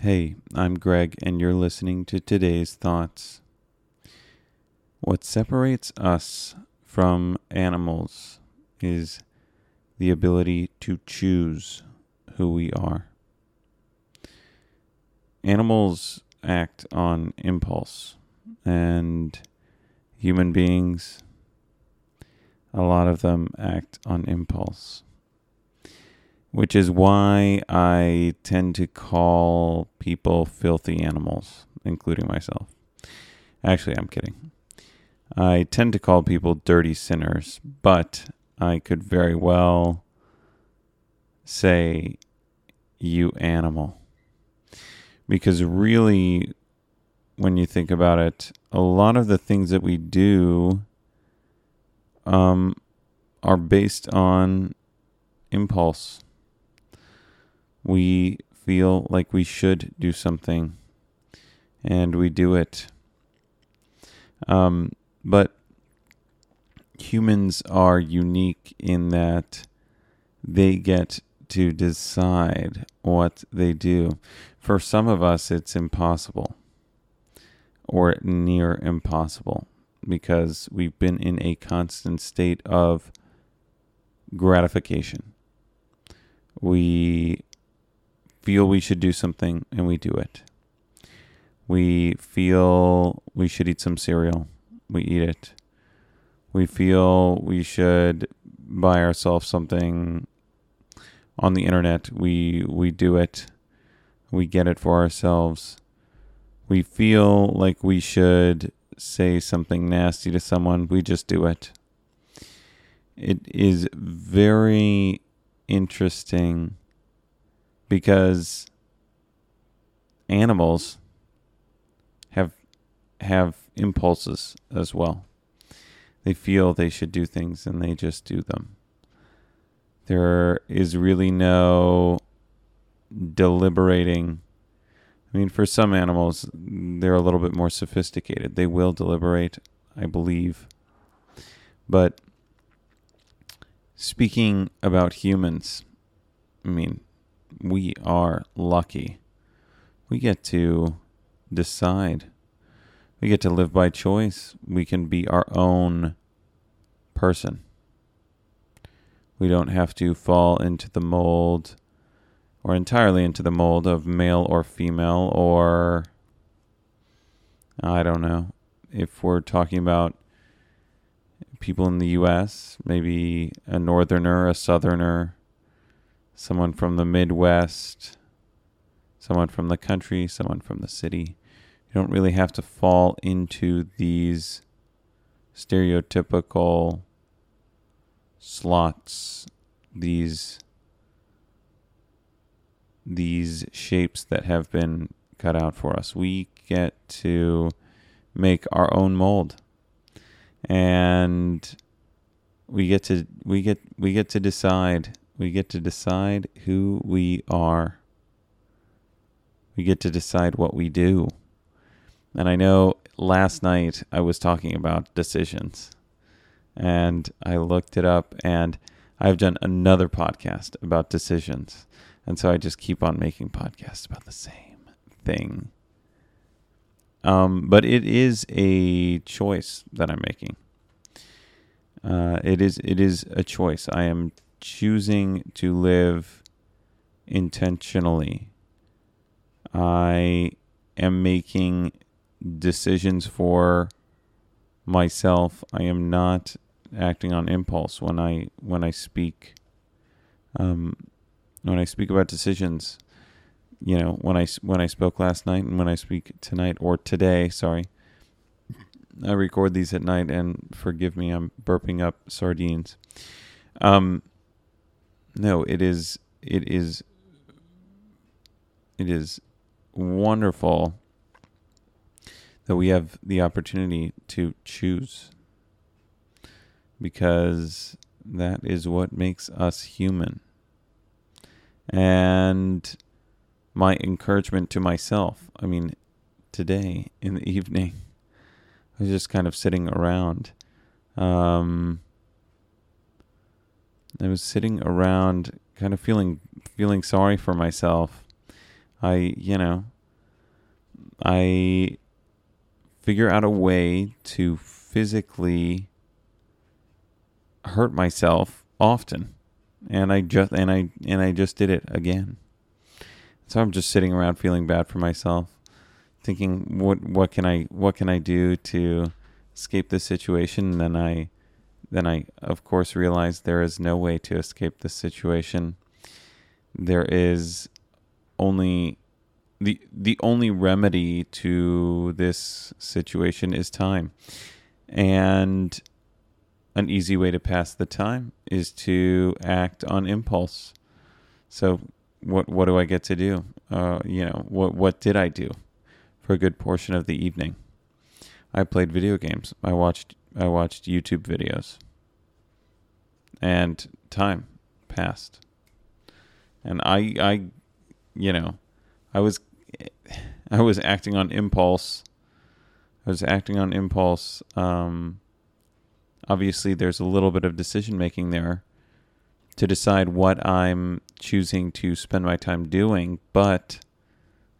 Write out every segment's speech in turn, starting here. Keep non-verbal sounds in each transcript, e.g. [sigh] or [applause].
Hey, I'm Greg, and you're listening to today's thoughts. What separates us from animals is the ability to choose who we are. Animals act on impulse, and human beings, a lot of them act on impulse which is why I tend to call people filthy animals, including myself. Actually, I'm kidding. I tend to call people dirty sinners, but I could very well say, you animal. Because really, when you think about it, a lot of the things that we do um, are based on impulse we feel like we should do something and we do it. Um, but humans are unique in that they get to decide what they do. For some of us, it's impossible or near impossible because we've been in a constant state of gratification. We feel we should do something and we do it. We feel we should eat some cereal, we eat it. We feel we should buy ourselves something on the internet, we we do it. We get it for ourselves. We feel like we should say something nasty to someone, we just do it. It is very interesting because animals have have impulses as well. They feel they should do things and they just do them. There is really no deliberating. I mean, for some animals, they're a little bit more sophisticated. They will deliberate, I believe. But speaking about humans, I mean, we are lucky. We get to decide. We get to live by choice. We can be our own person. We don't have to fall into the mold or entirely into the mold of male or female or I don't know. If we're talking about people in the US, maybe a northerner, a southerner, someone from the Midwest, someone from the country, someone from the city. You don't really have to fall into these stereotypical slots, these these shapes that have been cut out for us. We get to make our own mold. And we get to we get we get to decide we get to decide who we are. We get to decide what we do. And I know last night I was talking about decisions and I looked it up and I've done another podcast about decisions. And so I just keep on making podcasts about the same thing. Um, but it is a choice that I'm making. Uh, it is it is a choice. I am choosing to live intentionally. I am making decisions for myself. I am not acting on impulse when I when I speak. Um, when I speak about decisions, you know, when I when I spoke last night and when I speak tonight or today, sorry. I record these at night, and forgive me, I'm burping up sardines. Um, no, it is it is it is wonderful that we have the opportunity to choose because that is what makes us human. And my encouragement to myself, I mean, today in the [laughs] evening, I was just kind of sitting around. Um, I was sitting around kind of feeling feeling sorry for myself. I, you know, I figure out a way to physically hurt myself often. And I just and I and I just did it again. So I'm just sitting around feeling bad for myself, thinking what what can I what can I do to escape this situation? And then I then I of course realized there is no way to escape this situation. There is only the the only remedy to this situation is time. And an easy way to pass the time is to act on impulse. So what what do I get to do? Uh, you know, what what did I do for a good portion of the evening? I played video games. I watched I watched YouTube videos. And time passed. And I I you know, I was I was acting on impulse. I was acting on impulse. Um, obviously, there's a little bit of decision making there to decide what I'm choosing to spend my time doing, but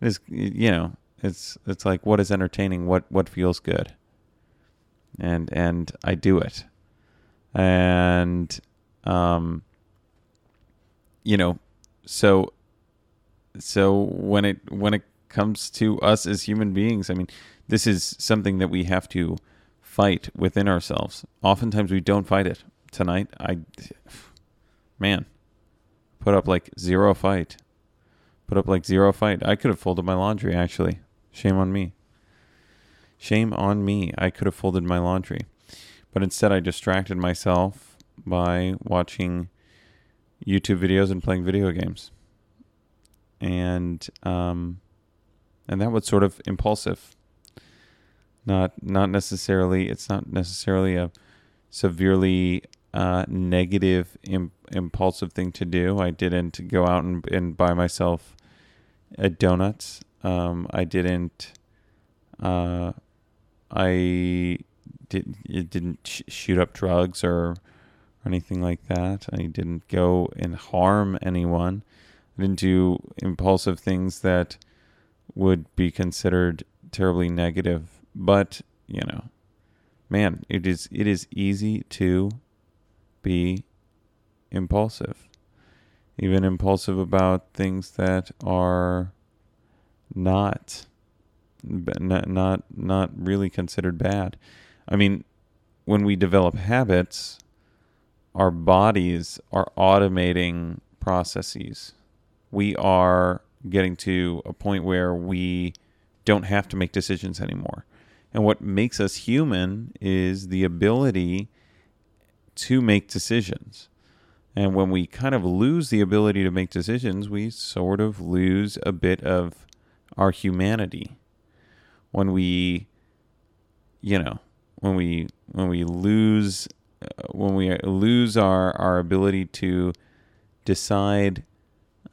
it's you know it's it's like what is entertaining, what what feels good, and and I do it, and um, you know, so so when it when it comes to us as human beings, I mean, this is something that we have to fight within ourselves. Oftentimes we don't fight it. Tonight, I, man, put up like zero fight. Put up like zero fight. I could have folded my laundry, actually. Shame on me. Shame on me. I could have folded my laundry. But instead, I distracted myself by watching YouTube videos and playing video games and um, and that was sort of impulsive. Not not necessarily. It's not necessarily a severely uh, negative, Im- impulsive thing to do. I didn't go out and, and buy myself a donuts. Um, I didn't. Uh, I did. It didn't sh- shoot up drugs or, or anything like that. I didn't go and harm anyone. I didn't do impulsive things that would be considered terribly negative. But, you know, man, it is it is easy to be impulsive. Even impulsive about things that are not not not not really considered bad. I mean, when we develop habits, our bodies are automating processes we are getting to a point where we don't have to make decisions anymore. And what makes us human is the ability to make decisions. And when we kind of lose the ability to make decisions, we sort of lose a bit of our humanity. When we, you know, when we when we lose uh, when we lose our our ability to decide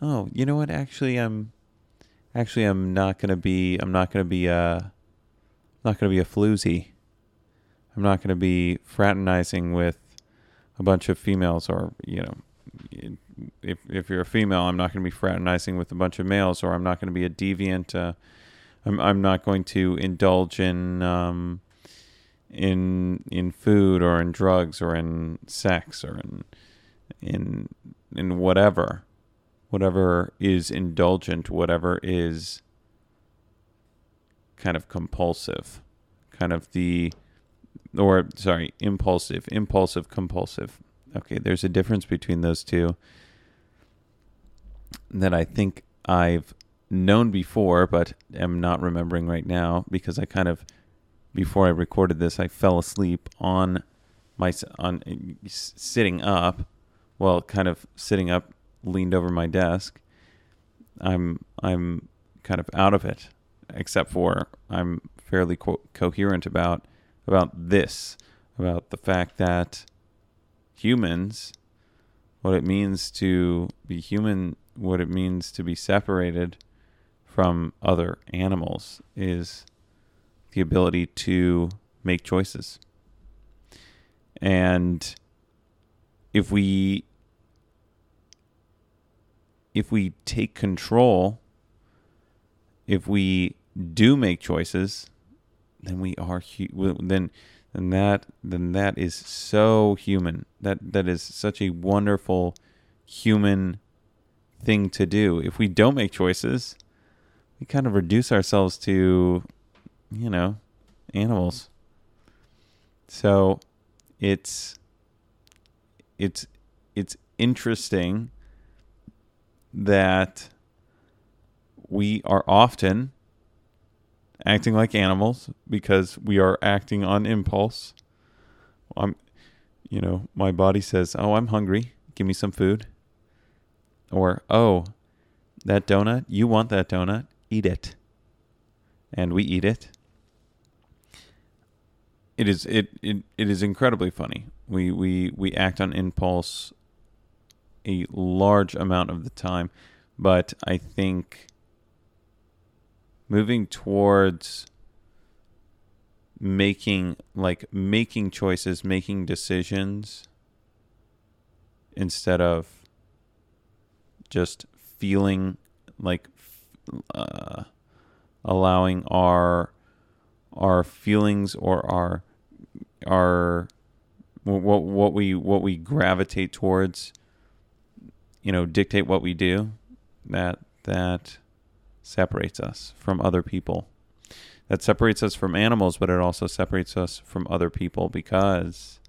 oh, you know what? Actually, I'm actually I'm not gonna be I'm not gonna be a not gonna be a floozy. I'm not gonna be fraternizing with a bunch of females, or you know, if if you're a female, I'm not gonna be fraternizing with a bunch of males, or I'm not gonna be a deviant. Uh, I'm I'm not going to indulge in um, in in food or in drugs or in sex or in in in whatever whatever is indulgent, whatever is kind of compulsive, kind of the, or sorry, impulsive, impulsive, compulsive. Okay, there's a difference between those two that I think I've known before, but am not remembering right now because I kind of, before I recorded this, I fell asleep on my on eh, sitting up, well, kind of sitting up leaned over my desk, I'm I'm kind of out of it, except for I'm fairly co- coherent about about this, about the fact that humans, what it means to be human, what it means to be separated from other animals is the ability to make choices. And if we if we take control if we do make choices, then we are hu- then then that then that is so human. That that is such a wonderful human thing to do. If we don't make choices, we kind of reduce ourselves to you know, animals. So it's it's it's interesting that we are often acting like animals because we are acting on impulse. I'm you know, my body says, "Oh, I'm hungry. Give me some food." Or, "Oh, that donut, you want that donut? Eat it." And we eat it it is it, it it is incredibly funny. We we we act on impulse a large amount of the time, but I think moving towards making like making choices, making decisions instead of just feeling like uh, allowing our our feelings or our our what what we what we gravitate towards you know dictate what we do that that separates us from other people. That separates us from animals but it also separates us from other people because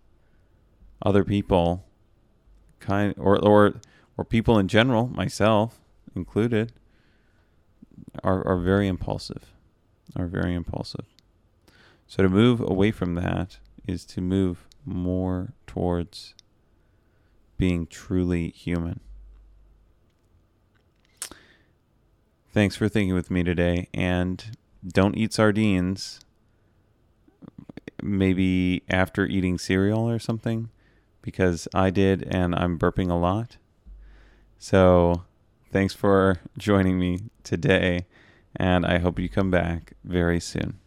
other people kind or or or people in general myself included are are very impulsive are very impulsive so to move away from that is to move more towards being truly human. Thanks for thinking with me today. And don't eat sardines maybe after eating cereal or something because I did and I'm burping a lot. So thanks for joining me today. And I hope you come back very soon.